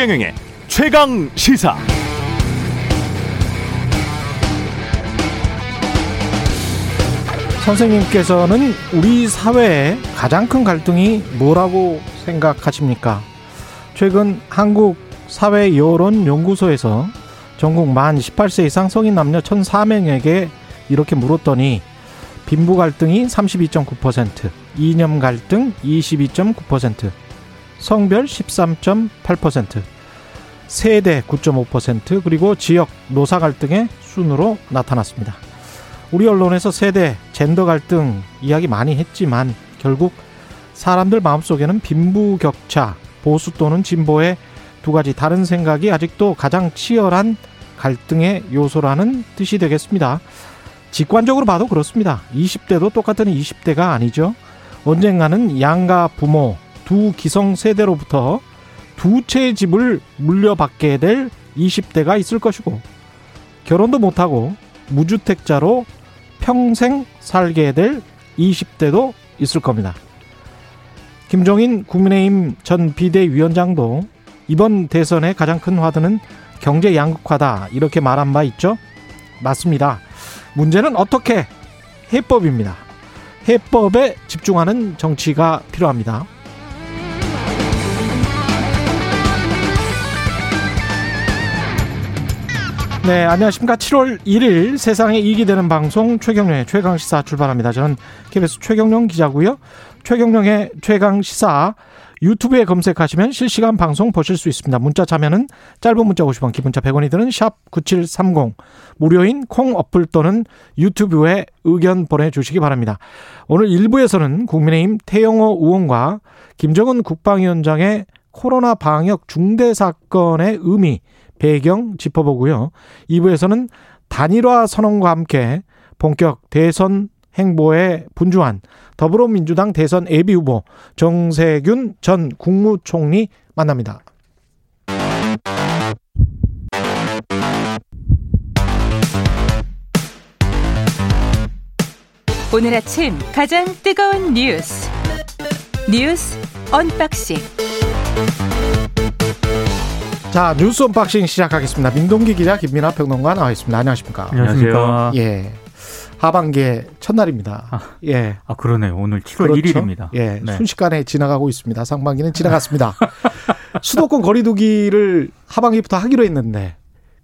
최경영의 최강 시사. 선생님께서는 우리 사회의 가장 큰 갈등이 뭐라고 생각하십니까? 최근 한국 사회 여론 연구소에서 전국 만 18세 이상 성인 남녀 1,004명에게 이렇게 물었더니 빈부 갈등이 32.9%, 이념 갈등 22.9%, 성별 13.8%, 세대 9.5%, 그리고 지역 노사 갈등의 순으로 나타났습니다. 우리 언론에서 세대, 젠더 갈등 이야기 많이 했지만 결국 사람들 마음속에는 빈부격차, 보수 또는 진보의 두 가지 다른 생각이 아직도 가장 치열한 갈등의 요소라는 뜻이 되겠습니다. 직관적으로 봐도 그렇습니다. 20대도 똑같은 20대가 아니죠. 언젠가는 양가 부모 두 기성 세대로부터 두 채의 집을 물려받게 될 20대가 있을 것이고 결혼도 못하고 무주택자로 평생 살게 될 20대도 있을 겁니다. 김종인 국민의힘 전 비대위원장도 이번 대선의 가장 큰 화두는 경제 양극화다 이렇게 말한 바 있죠. 맞습니다. 문제는 어떻게 해법입니다. 해법에 집중하는 정치가 필요합니다. 네, 안녕하십니까. 7월 1일 세상에 이익이 되는 방송 최경령의 최강시사 출발합니다. 저는 KBS 최경령 기자고요. 최경령의 최강시사 유튜브에 검색하시면 실시간 방송 보실 수 있습니다. 문자 참여는 짧은 문자 50원, 기본자 100원이 드는 샵 9730 무료인 콩 어플 또는 유튜브에 의견 보내주시기 바랍니다. 오늘 1부에서는 국민의힘 태영호 의원과 김정은 국방위원장의 코로나 방역 중대 사건의 의미, 배경 짚어보고요. 2부에서는 단일화 선언과 함께 본격 대선 행보에 분주한 더불어민주당 대선 예비 후보 정세균 전 국무총리 만납니다. 오늘 아침 가장 뜨거운 뉴스 뉴스 unboxing 자 뉴스 unboxing 시작하겠습니다. 민동기 기자 김민아 평론가 나와 있습니다. 안녕하십니까? 안녕하십니까? 예. 하반기의 첫날입니다. 아, 예. 아 그러네요. 오늘 7월 그렇죠? 1일입니다. 예. 네. 순식간에 지나가고 있습니다. 상반기는 지나갔습니다. 수도권 거리두기를 하반기부터 하기로 했는데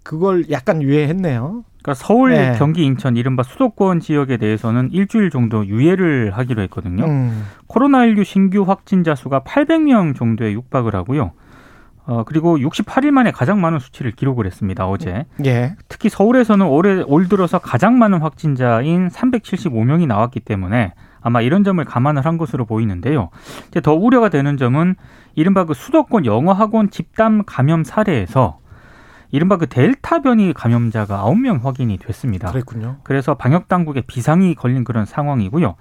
그걸 약간 유예했네요. 그러니까 서울, 네. 경기, 인천 이른바 수도권 지역에 대해서는 일주일 정도 유예를 하기로 했거든요. 음. 코로나19 신규 확진자 수가 800명 정도에 육박을 하고요. 어, 그리고 68일 만에 가장 많은 수치를 기록을 했습니다. 어제. 예. 특히 서울에서는 올해 올 들어서 가장 많은 확진자인 375명이 나왔기 때문에 아마 이런 점을 감안을 한 것으로 보이는데요. 이제 더 우려가 되는 점은 이른바 그 수도권 영어학원 집단 감염 사례에서 이른바 그 델타 변이 감염자가 9명 확인이 됐습니다. 그랬군요. 그래서 방역 당국에 비상이 걸린 그런 상황이고요.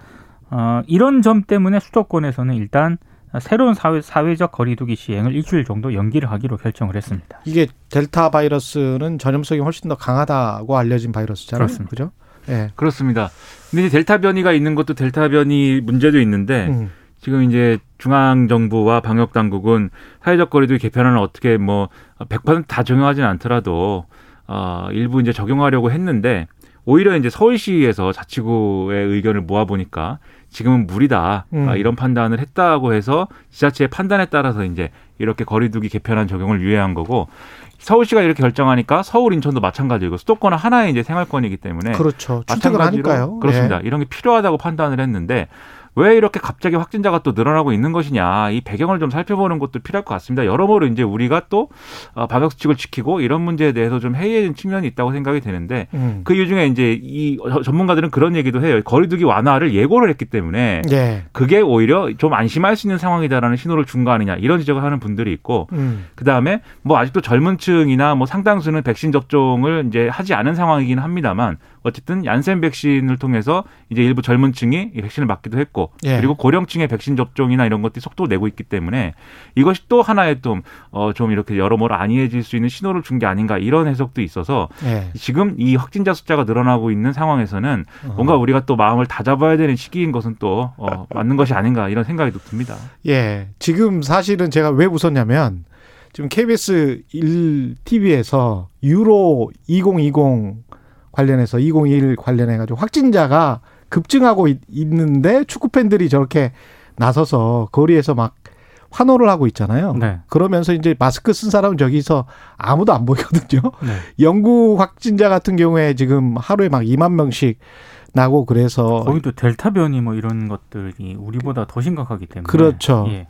어, 이런 점 때문에 수도권에서는 일단 새로운 사회, 사회적 거리두기 시행을 일주일 정도 연기를 하기로 결정을 했습니다. 이게 델타 바이러스는 전염성이 훨씬 더 강하다고 알려진 바이러스잖아요. 그렇습니다. 그죠? 예. 그렇습니다. 근데 이제 델타 변이가 있는 것도 델타 변이 문제도 있는데 음. 지금 이제 중앙 정부와 방역 당국은 사회적 거리두기 개편안을 어떻게 뭐 100%다 적용하지는 않더라도 어 일부 이제 적용하려고 했는데 오히려 이제 서울시에서 자치구의 의견을 모아 보니까 지금은 무리다 음. 아, 이런 판단을 했다고 해서 지자체의 판단에 따라서 이제 이렇게 거리두기 개편안 적용을 유예한 거고 서울시가 이렇게 결정하니까 서울 인천도 마찬가지고 수도권은 하나의 이제 생활권이기 때문에 그렇죠. 마찬가지로 하니까요. 그렇습니다. 예. 이런 게 필요하다고 판단을 했는데 왜 이렇게 갑자기 확진자가 또 늘어나고 있는 것이냐 이 배경을 좀 살펴보는 것도 필요할 것 같습니다. 여러모로 이제 우리가 또 어, 방역 수칙을 지키고 이런 문제에 대해서 좀 해이해진 측면이 있다고 생각이 되는데 음. 그 이유 중에 이제 이 저- 전문가들은 그런 얘기도 해요. 거리두기 완화를 예고를 했기 때문에 예. 그게 오히려 좀 안심할 수 있는 상황이다라는 신호를 준 거 아니냐 이런 지적을 하는 분들이 있고 음. 그 다음에 뭐 아직도 젊은 층이나 뭐 상당수는 백신 접종을 이제 하지 않은 상황이긴 합니다만 어쨌든 얀센 백신을 통해서 이제 일부 젊은 층이 이 백신을 맞기도 했고 예. 그리고 고령층의 백신 접종이나 이런 것들이 속도를 내고 있기 때문에 이것이 또 하나의 좀, 어, 좀 이렇게 여러모로 안이해질 수 있는 신호를 준 게 아닌가 이런 해석도 있어서 예. 지금 이 확진자 숫자가 늘어나고 있는 상황에서는 뭔가 우리가 또 마음을 다잡아야 되는 시기인 것은 또 어, 맞는 것이 아닌가 이런 생각이 또 듭니다. 예. 지금 사실은 제가 왜 웃었냐면 지금 KBS 1TV에서 유로 2020 관련해서 2021 관련해 가지고 확진자가 급증하고 있, 있는데 축구 팬들이 저렇게 나서서 거리에서 막 환호를 하고 있잖아요. 네. 그러면서 이제 마스크 쓴 사람은 저기서 아무도 안 보이거든요. 네. 영국 확진자 같은 경우에 지금 하루에 막 2만 명씩 나고 그래서 거기 또 델타 변이 뭐 이런 것들이 우리보다 더 심각하기 때문에 그렇죠. 예.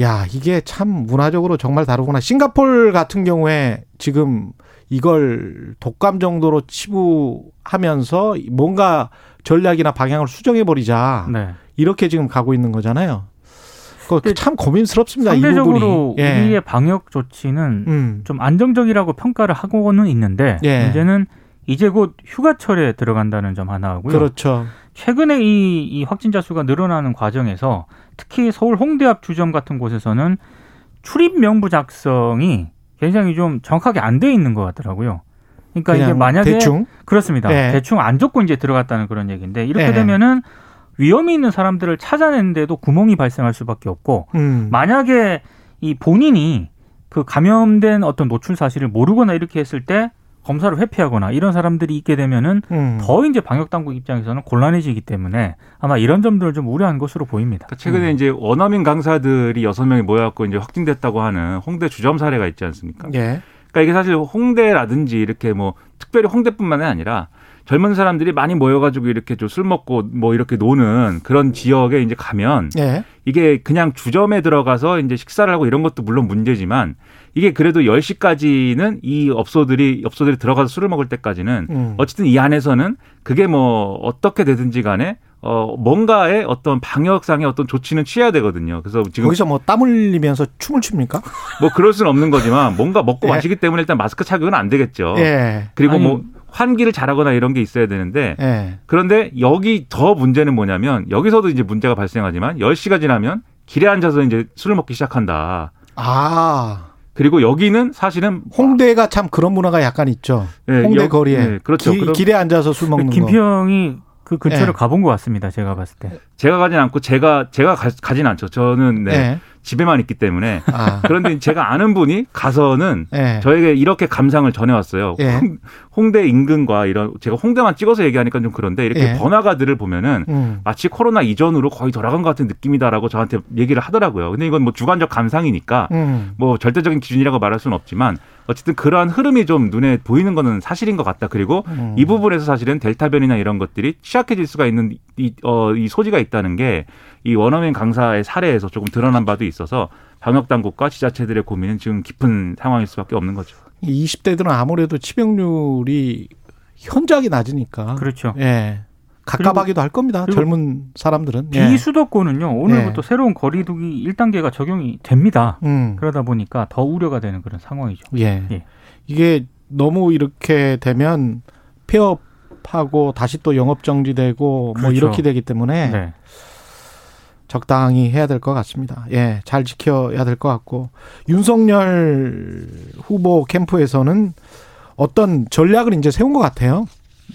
야, 이게 참 문화적으로 정말 다르구나. 싱가폴 같은 경우에 지금 이걸 독감 정도로 치부하면서 뭔가 전략이나 방향을 수정해 버리자. 네. 이렇게 지금 가고 있는 거잖아요. 그참 고민스럽습니다. 이 상대적으로. 예. 우리의 방역 조치는 음. 좀 안정적이라고 평가를 하고는 있는데 예. 문제는 이제 곧 휴가철에 들어간다는 점 하나 하고요. 그렇죠. 최근에 이, 이 확진자 수가 늘어나는 과정에서 특히 서울 홍대 앞 주점 같은 곳에서는 출입 명부 작성이 굉장히 좀 정확하게 안 돼 있는 것 같더라고요. 그러니까 이게 만약에 대충 그렇습니다. 예. 대충 안 적고 이제 들어갔다는 그런 얘기인데 이렇게 예. 되면은 위험이 있는 사람들을 찾아내는데도 구멍이 발생할 수밖에 없고 음. 만약에 이 본인이 그 감염된 어떤 노출 사실을 모르거나 이렇게 했을 때 검사를 회피하거나 이런 사람들이 있게 되면은 음. 더 이제 방역 당국 입장에서는 곤란해지기 때문에 아마 이런 점들을 좀 우려한 것으로 보입니다. 그러니까 최근에 이제 원어민 강사들이 여섯 명이 모여갖고 이제 확진됐다고 하는 홍대 주점 사례가 있지 않습니까? 예. 그러니까 이게 사실 홍대라든지 이렇게 뭐 특별히 홍대뿐만이 아니라 젊은 사람들이 많이 모여가지고 이렇게 좀 술 먹고 뭐 이렇게 노는 그런 지역에 이제 가면 예. 이게 그냥 주점에 들어가서 이제 식사를 하고 이런 것도 물론 문제지만 이게 그래도 10시까지는 이 업소들이 업소들이 들어가서 술을 먹을 때까지는 음. 어쨌든 이 안에서는 그게 뭐 어떻게 되든지 간에 어 뭔가의 어떤 방역상의 어떤 조치는 취해야 되거든요. 그래서 지금 거기서 뭐 땀 흘리면서 춤을 춥니까? 뭐 그럴 수는 없는 거지만 뭔가 먹고 예. 마시기 때문에 일단 마스크 착용은 안 되겠죠. 예. 그리고 아니, 뭐 환기를 잘하거나 이런 게 있어야 되는데 예. 그런데 여기 더 문제는 뭐냐면 여기서도 이제 문제가 발생하지만 10시가 지나면 길에 앉아서 이제 술을 먹기 시작한다. 아. 그리고 여기는 사실은 홍대가 참 그런 문화가 약간 있죠. 예, 홍대 여- 거리에 예, 그렇죠. 기- 길에 앉아서 술 먹는 거. 김평이 그 근처를 예. 가본 것 같습니다. 제가 봤을 때. 제가 가진 않고 제가 제가 가, 가진 않죠. 저는 네, 예. 집에만 있기 때문에 아. 그런데 제가 아는 분이 가서는 예. 저에게 이렇게 감상을 전해왔어요. 예. 홍, 홍대 인근과 이런 제가 홍대만 찍어서 얘기하니까 좀 그런데 이렇게 예. 번화가들을 보면은 음. 마치 코로나 이전으로 거의 돌아간 것 같은 느낌이다라고 저한테 얘기를 하더라고요. 근데 이건 뭐 주관적 감상이니까 음. 뭐 절대적인 기준이라고 말할 수는 없지만 어쨌든 그러한 흐름이 좀 눈에 보이는 거는 사실인 것 같다. 그리고 음. 이 부분에서 사실은 델타 변이나 이런 것들이 취약해질 수가 있는 이, 어, 이 소지가 있다는 게 이 원어민 강사의 사례에서 조금 드러난 바도 있어서 방역 당국과 지자체들의 고민은 지금 깊은 상황일 수밖에 없는 거죠. 20대들은 아무래도 치명률이 현저하게 낮으니까. 그렇죠. 예. 가깝하기도 할 겁니다. 젊은 사람들은. 예. 비수도권은요. 오늘부터 예. 새로운 거리두기 1단계가 적용이 됩니다. 음. 그러다 보니까 더 우려가 되는 그런 상황이죠. 예. 예. 이게 너무 이렇게 되면 폐업하고 다시 또 영업 정지되고 뭐 그렇죠. 이렇게 되기 때문에 네. 적당히 해야 될 것 같습니다. 예, 잘 지켜야 될 것 같고 윤석열 후보 캠프에서는 어떤 전략을 이제 세운 것 같아요.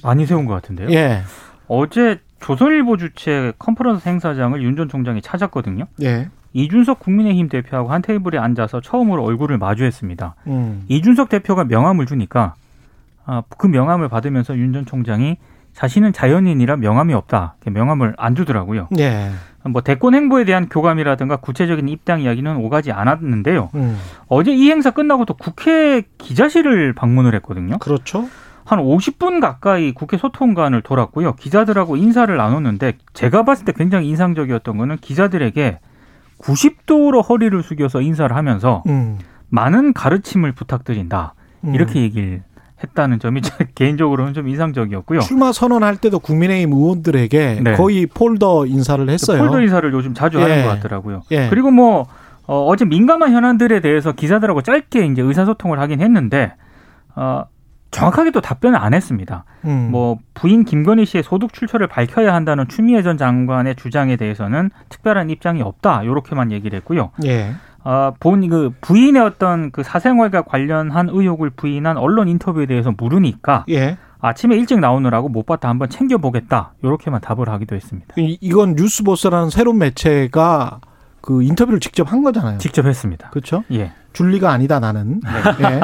많이 세운 것 같은데요. 예, 어제 조선일보 주최 컨퍼런스 행사장을 윤 전 총장이 찾았거든요. 예, 이준석 국민의힘 대표하고 한 테이블에 앉아서 처음으로 얼굴을 마주했습니다. 음, 이준석 대표가 명함을 주니까 아, 그 명함을 받으면서 윤 전 총장이 자신은 자연인이라 명함이 없다. 명함을 안 주더라고요. 예, 뭐 대권 행보에 대한 교감이라든가 구체적인 입당 이야기는 오가지 않았는데요. 음, 어제 이 행사 끝나고 또 국회 기자실을 방문을 했거든요. 그렇죠. 한 50분 가까이 국회 소통관을 돌았고요. 기자들하고 인사를 나눴는데 제가 봤을 때 굉장히 인상적이었던 거는 기자들에게 90도로 허리를 숙여서 인사를 하면서 음, 많은 가르침을 부탁드린다. 음. 이렇게 얘기를 했다는 점이 제 개인적으로는 좀 인상적이었고요. 출마 선언할 때도 국민의힘 의원들에게 네. 거의 폴더 인사를 했어요. 폴더 인사를 요즘 자주 예. 하는 것 같더라고요. 예. 그리고 뭐 어, 어제 민감한 현안들에 대해서 기자들하고 짧게 이제 의사소통을 하긴 했는데 어, 정확하게 또 답변을 안 했습니다. 음, 뭐 부인 김건희 씨의 소득 출처를 밝혀야 한다는 추미애 전 장관의 주장에 대해서는 특별한 입장이 없다. 이렇게만 얘기를 했고요. 예, 아, 본그 부인의 어떤 그 사생활과 관련한 의혹을 부인한 언론 인터뷰에 대해서 물으니까 예. 아침에 일찍 나오느라고 못 봤다 한번 챙겨보겠다. 이렇게만 답을 하기도 했습니다. 이- 이건 뉴스보스라는 새로운 매체가 그 인터뷰를 직접 한 거잖아요. 직접 했습니다. 그렇죠? 예. 줄리가 아니다 나는. 예.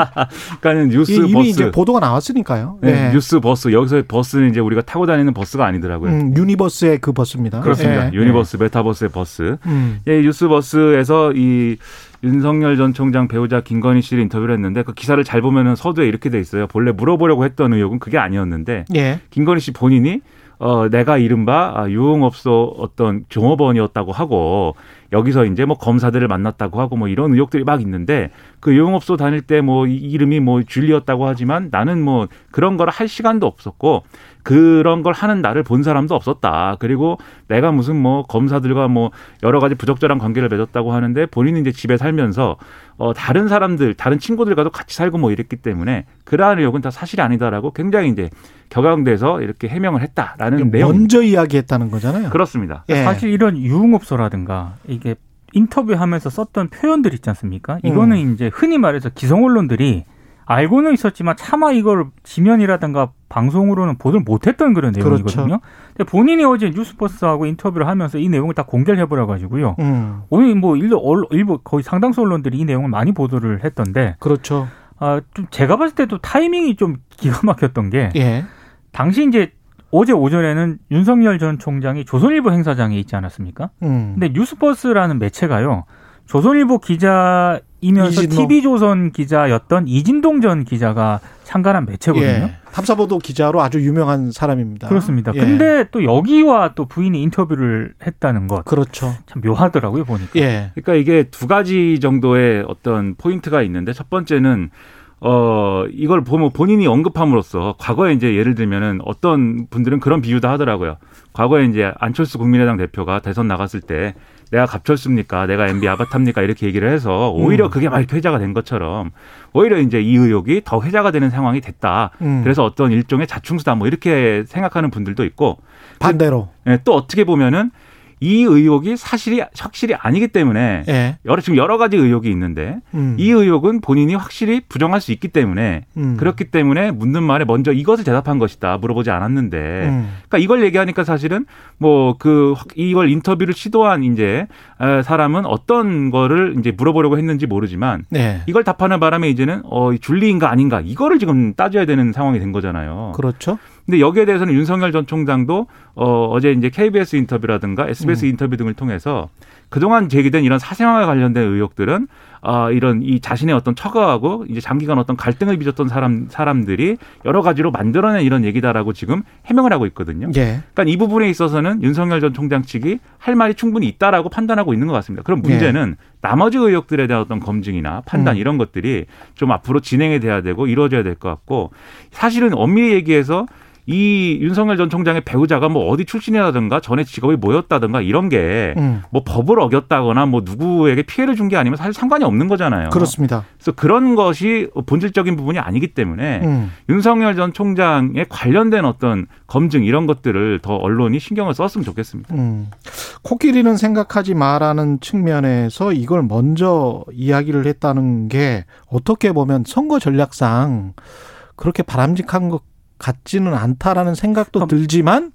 그러니까는 뉴스 이- 이미 버스. 이제 보도가 나왔으니까요. 네, 예. 뉴스 버스 여기서 버스는 이제 우리가 타고 다니는 버스가 아니더라고요. 음, universe의 그 verse입니다. 그렇습니다. 예. universe 메타버스의 verse. 음. 예, 뉴스 버스에서 이 윤석열 전 총장 배우자 김건희 씨를 인터뷰를 했는데 그 기사를 잘 보면은 서두에 이렇게 돼 있어요. 본래 물어보려고 했던 의혹은 그게 아니었는데 예. 김건희 씨 본인이 어 내가 이른바 아, 유흥업소 어떤 종업원이었다고 하고 여기서 이제 뭐 검사들을 만났다고 하고 뭐 이런 의혹들이 막 있는데 그 유흥업소 다닐 때 뭐 이름이 뭐 줄리였다고 하지만 나는 뭐 그런 걸 할 시간도 없었고 그런 걸 하는 나를 본 사람도 없었다. 그리고 내가 무슨 뭐 검사들과 뭐 여러 가지 부적절한 관계를 맺었다고 하는데 본인은 이제 집에 살면서 어 다른 사람들, 다른 친구들과도 같이 살고 뭐 이랬기 때문에 그러한 의혹은 다 사실이 아니다라고 굉장히 이제 격앙돼서 이렇게 해명을 했다라는 내용. 먼저 이야기했다는 거잖아요. 그렇습니다. 예. 사실 이런 유흥업소라든가 이게 인터뷰하면서 썼던 표현들 있지 않습니까? 이거는 음. 이제 흔히 말해서 기성 언론들이 알고는 있었지만 차마 이걸 지면이라든가 방송으로는 보도를 못했던 그런 내용이거든요. 그렇죠. 근데 본인이 어제 뉴스버스하고 인터뷰를 하면서 이 내용을 다 공개를 해버려 가지고요. 음. 오늘 뭐 일부, 언- 일부 거의 상당수 언론들이 이 내용을 많이 보도를 했던데 그렇죠. 아, 좀 제가 봤을 때도 타이밍이 좀 기가 막혔던 게 예. 당시 이제 어제 오전에는 윤석열 전 총장이 조선일보 행사장에 있지 않았습니까? 음. 근데 뉴스버스라는 매체가요. 조선일보 기자 이면서 이진동. TV조선 기자였던 이진동 전 기자가 참가한 매체거든요. 예. 탐사보도 기자로 아주 유명한 사람입니다. 그렇습니다. 예. 근데 또 여기와 또 부인이 인터뷰를 했다는 것. 그렇죠. 참 묘하더라고요, 보니까. 예. 그러니까 이게 두 가지 정도의 어떤 포인트가 있는데 첫 번째는 어 이걸 보면 본인이 언급함으로써 과거에 이제 예를 들면은 어떤 분들은 그런 비유도 하더라고요. 과거에 이제 안철수 국민의당 대표가 대선 나갔을 때 내가 갑철수입니까? 내가 MB 아바타입니까? 이렇게 얘기를 해서 오히려 음. 그게 막 이렇게 회자가 된 것처럼 오히려 이제 이 의혹이 더 회자가 되는 상황이 됐다. 음. 그래서 어떤 일종의 자충수다 뭐 이렇게 생각하는 분들도 있고 반대로. 예, 또 어떻게 보면은 이 의혹이 사실이 확실히 아니기 때문에 예. 여러 지금 여러 가지 의혹이 있는데 음. 이 의혹은 본인이 확실히 부정할 수 있기 때문에 음. 그렇기 때문에 묻는 말에 먼저 이것을 대답한 것이다 물어보지 않았는데 음. 그러니까 이걸 얘기하니까 사실은 뭐 그 이걸 인터뷰를 시도한 이제 에, 사람은 어떤 거를 이제 물어보려고 했는지 모르지만 네. 이걸 답하는 바람에 이제는 어 줄리인가 아닌가 이거를 지금 따져야 되는 상황이 된 거잖아요. 그렇죠. 근데 여기에 대해서는 윤석열 전 총장도 어 어제 이제 KBS 인터뷰라든가 SBS 음. 인터뷰 등을 통해서 그동안 제기된 이런 사생활과 관련된 의혹들은 아 이런 이 자신의 어떤 처가하고 이제 장기간 어떤 갈등을 빚었던 사람 사람들이 여러 가지로 만들어낸 이런 얘기다라고 지금 해명을 하고 있거든요. 예. 그러니까 이 부분에 있어서는 윤석열 전 총장 측이 할 말이 충분히 있다라고 판단하고 있는 것 같습니다. 그럼 문제는 나머지 의혹들에 대한 어떤 검증이나 판단 음. 이런 것들이 좀 앞으로 진행이 돼야 되고 이루어져야 될 것 같고 사실은 엄밀히 얘기해서 이 윤석열 전 총장의 배우자가 뭐 어디 출신이라든가 전에 직업이 뭐였다든가 이런 게뭐 음. 법을 어겼다거나 뭐 누구에게 피해를 준 게 아니면 사실 상관이 없는 거잖아요. 그렇습니다. 그래서 그런 것이 본질적인 부분이 아니기 때문에 음. 윤석열 전 총장에 관련된 어떤 검증 이런 것들을 더 언론이 신경을 썼으면 좋겠습니다. 음. 코끼리는 생각하지 마라는 측면에서 이걸 먼저 이야기를 했다는 게 어떻게 보면 선거 전략상 그렇게 바람직한 것 같지는 않다라는 생각도 그럼- 들지만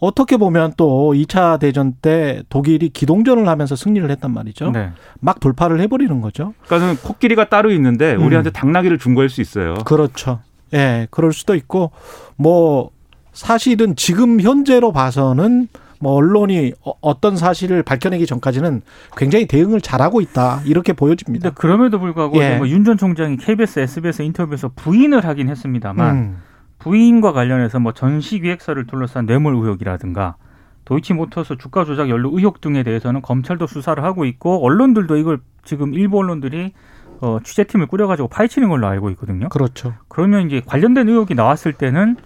어떻게 보면 또 2차 대전 때 독일이 기동전을 하면서 승리를 했단 말이죠. 네. 막 돌파를 해버리는 거죠. 그러니까는 코끼리가 따로 있는데 음. 우리한테 당나귀를 준 거일 수 있어요. 그렇죠. 예, 그럴 수도 있고 뭐 사실은 지금 현재로 봐서는 뭐 언론이 어- 어떤 사실을 밝혀내기 전까지는 굉장히 대응을 잘하고 있다 이렇게 보여집니다. 그럼에도 불구하고 예. 윤전 총장이 KBS, SBS 인터뷰에서 부인을 하긴 했습니다만 음, 부인과 관련해서 뭐 전시 기획사를 둘러싼 뇌물 의혹이라든가 도이치모터스 주가 조작 연루 의혹 등에 대해서는 검찰도 수사를 하고 있고 언론들도 이걸 지금 일부 언론들이 어, 취재팀을 꾸려가지고 파헤치는 걸로 알고 있거든요. 그렇죠. 그러면 이제 관련된 의혹이 나왔을 때는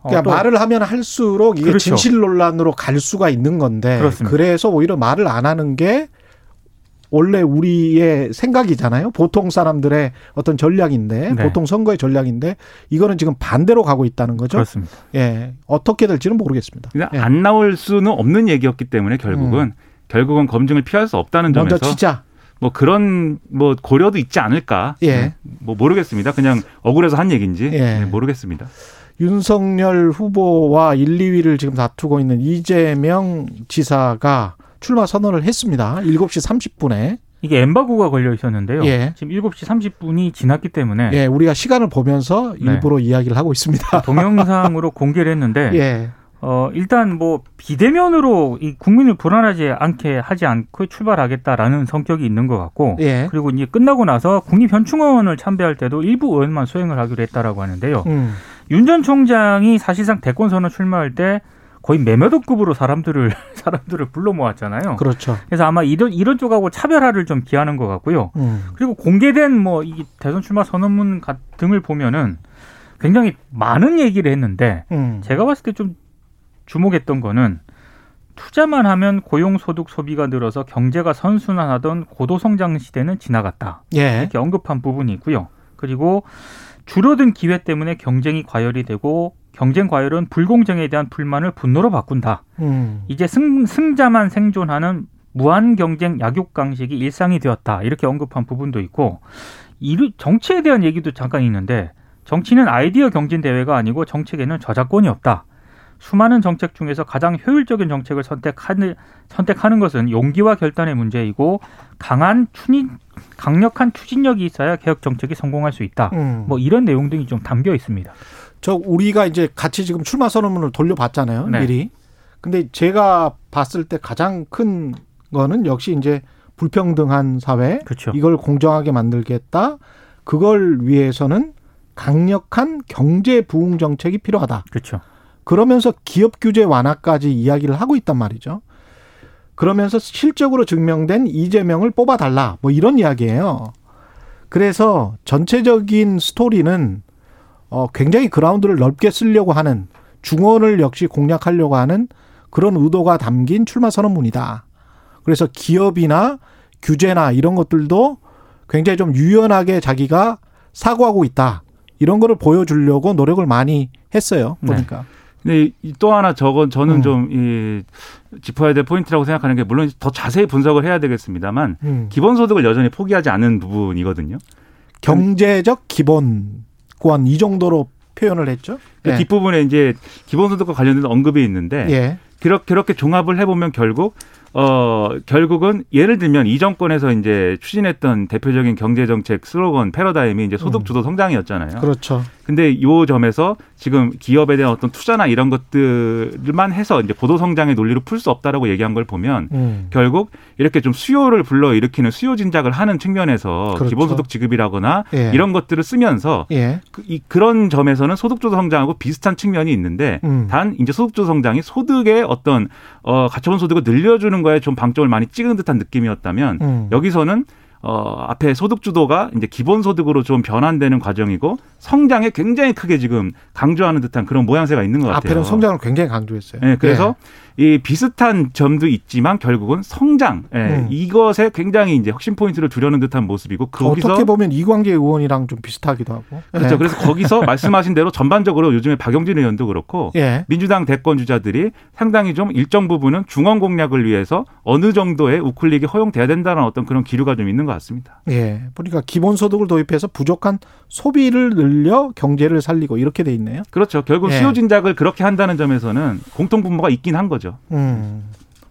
어, 그러니까 또 말을 하면 할수록 이게 그렇죠. 진실 논란으로 갈 수가 있는 건데 그렇습니다. 그래서 오히려 말을 안 하는 게 원래 우리의 생각이잖아요. 보통 사람들의 어떤 전략인데 네. 보통 선거의 전략인데 이거는 지금 반대로 가고 있다는 거죠. 그렇습니다. 예, 어떻게 될지는 모르겠습니다. 그냥 예. 안 나올 수는 없는 얘기였기 때문에 결국은 결국은 검증을 피할 수 없다는 먼저 점에서 치자. 뭐 그런 뭐 고려도 있지 않을까. 예. 네. 뭐 모르겠습니다. 그냥 억울해서 한 얘기인지 예. 네, 모르겠습니다. 윤석열 후보와 1, 2위를 지금 다투고 있는 이재명 지사가 출마 선언을 했습니다. 7시 30분에. 이게 엠바고가 걸려 있었는데요. 예. 지금 7시 30분이 지났기 때문에 예, 우리가 시간을 보면서 네. 일부러 이야기를 하고 있습니다. 동영상으로 공개를 했는데 예. 어, 일단 뭐 비대면으로 이 국민을 불안하지 않게 하지 않고 출발하겠다라는 성격이 있는 것 같고 예. 그리고 이제 끝나고 나서 국립현충원을 참배할 때도 일부 의원만 수행을 하기로 했다라고 하는데요. 음. 윤전 총장이 사실상 대권 선언 출마할 때 거의 매매도급으로 사람들을 사람들을 불러 모았잖아요. 그렇죠. 그래서 아마 이런 이런 쪽하고 차별화를 좀 기하는 것 같고요. 음. 그리고 공개된 뭐 이 대선 출마 선언문 가- 등을 보면은 굉장히 많은 얘기를 했는데 음. 제가 봤을 때 좀 주목했던 거는 투자만 하면 고용소득 소비가 늘어서 경제가 선순환하던 고도성장 시대는 지나갔다. 예. 이렇게 언급한 부분이 있고요. 그리고 줄어든 기회 때문에 경쟁이 과열이 되고 경쟁 과열은 불공정에 대한 불만을 분노로 바꾼다. 음. 이제 승, 승자만 생존하는 무한 경쟁 약육 강식이 일상이 되었다. 이렇게 언급한 부분도 있고 이 정치에 대한 얘기도 잠깐 있는데 정치는 아이디어 경진 대회가 아니고 정책에는 저작권이 없다. 수많은 정책 중에서 가장 효율적인 정책을 선택하는 선택하는 것은 용기와 결단의 문제이고 강한 추진 강력한 추진력이 있어야 개혁 정책이 성공할 수 있다. 음. 뭐 이런 내용 등이 좀 담겨 있습니다. 저 우리가 이제 같이 지금 출마 선언문을 돌려봤잖아요. 네. 미리. 근데 제가 봤을 때 가장 큰 거는 역시 이제 불평등한 사회 그렇죠. 이걸 공정하게 만들겠다. 그걸 위해서는 강력한 경제 부흥 정책이 필요하다. 그렇죠. 그러면서 기업 규제 완화까지 이야기를 하고 있단 말이죠. 그러면서 실적으로 증명된 이재명을 뽑아달라. 뭐 이런 이야기예요. 그래서 전체적인 스토리는 어, 굉장히 그라운드를 넓게 쓰려고 하는 중원을 역시 공략하려고 하는 그런 의도가 담긴 출마 선언문이다. 그래서 기업이나 규제나 이런 것들도 굉장히 좀 유연하게 자기가 사고하고 있다. 이런 거를 보여주려고 노력을 많이 했어요. 네. 보니까. 근데 이- 이 또 하나 저건 저는 음. 좀이 짚어야 될 포인트라고 생각하는 게 물론 더 자세히 분석을 해야 되겠습니다만 음. 기본소득을 여전히 포기하지 않은 부분이거든요. 경제적 기본권 이 정도로 표현을 했죠. 그 예. 뒷부분에 이제 기본소득과 관련된 언급이 있는데 예. 그렇게, 그렇게 종합을 해보면 결국 어 결국은 예를 들면 이 정권에서 이제 추진했던 대표적인 경제 정책 슬로건 패러다임이 이제 소득 주도 성장이었잖아요. 그렇죠. 근데 요 점에서 지금 기업에 대한 어떤 투자나 이런 것들만 해서 이제 고도 성장의 논리로 풀 수 없다라고 얘기한 걸 보면 음. 결국 이렇게 좀 수요를 불러 일으키는 수요 진작을 하는 측면에서 그렇죠. 기본소득 지급이라거나 예. 이런 것들을 쓰면서 예. 그, 이, 그런 점에서는 소득주도 성장하고 비슷한 측면이 있는데 음. 단 이제 소득주도 성장이 소득의 어떤 어 가처분 소득을 늘려주는 거에 좀 방점을 많이 찍은 듯한 느낌이었다면 음. 여기서는 어 앞에 소득 주도가 이제 기본 소득으로 좀 변환되는 과정이고 성장에 굉장히 크게 지금 강조하는 듯한 그런 모양새가 있는 것 같아요. 앞에는 성장을 굉장히 강조했어요. 네, 그래서 이 비슷한 점도 있지만 결국은 성장 예, 음. 이것에 굉장히 이제 핵심 포인트를 두려는 듯한 모습이고 예. 거기서 어떻게 보면 이광재 의원이랑 좀 비슷하기도 하고. 그렇죠. 예. 그래서 거기서 말씀하신 대로 전반적으로 요즘에 박영진 의원도 그렇고 예. 민주당 대권 주자들이 상당히 좀 일정 부분은 중원 공략을 위해서 어느 정도의 우클릭이 허용돼야 된다는 어떤 그런 기류가 좀 있는 것 같습니다. 예. 보니까 기본소득을 도입해서 부족한 소비를 늘려 경제를 살리고 이렇게 돼 있네요. 그렇죠. 결국 예. 수요 진작을 그렇게 한다는 점에서는 공통 분모가 있긴 한 거죠. 음.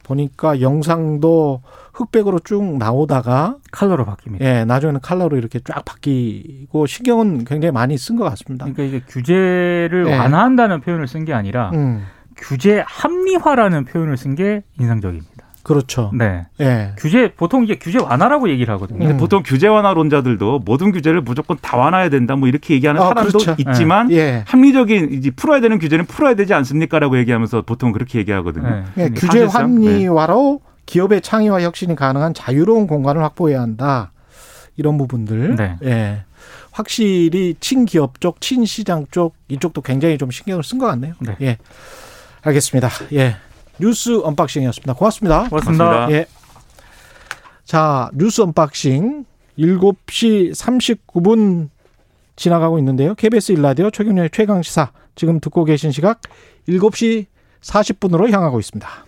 보니까 영상도 흑백으로 쭉 나오다가 칼로로 바뀝니다. 예, 나중에는 칼라로 이렇게 쫙 바뀌고 신경은 굉장히 많이 쓴 것 같습니다. 그러니까 이게 규제를 네. 완화한다는 표현을 쓴 게 아니라 음. 규제 합리화라는 표현을 쓴 게 인상적입니다. 그렇죠. 네. 예. 규제 보통 이게 규제 완화라고 얘기를 하거든요. 음. 보통 규제 완화론자들도 모든 규제를 무조건 다 완화해야 된다 뭐 이렇게 얘기하는 아, 사람도 그렇죠. 있지만 예. 합리적인 이제 풀어야 되는 규제는 풀어야 되지 않습니까라고 얘기하면서 보통 그렇게 얘기하거든요. 네. 예, 규제 합리화로 기업의 창의와 혁신이 가능한 자유로운 공간을 확보해야 한다. 이런 부분들. 네. 예. 확실히 친기업 쪽, 친시장 쪽 이쪽도 굉장히 좀 신경을 쓴 것 같네요. 네. 예. 알겠습니다. 예. 뉴스 언박싱이었습니다. 고맙습니다. 고맙습니다. 고맙습니다. 예. 자, 뉴스 언박싱 7시 39분 지나가고 있는데요. KBS 1라디오 최경영의 최강 시사 지금 듣고 계신 시각 7시 40분으로 향하고 있습니다.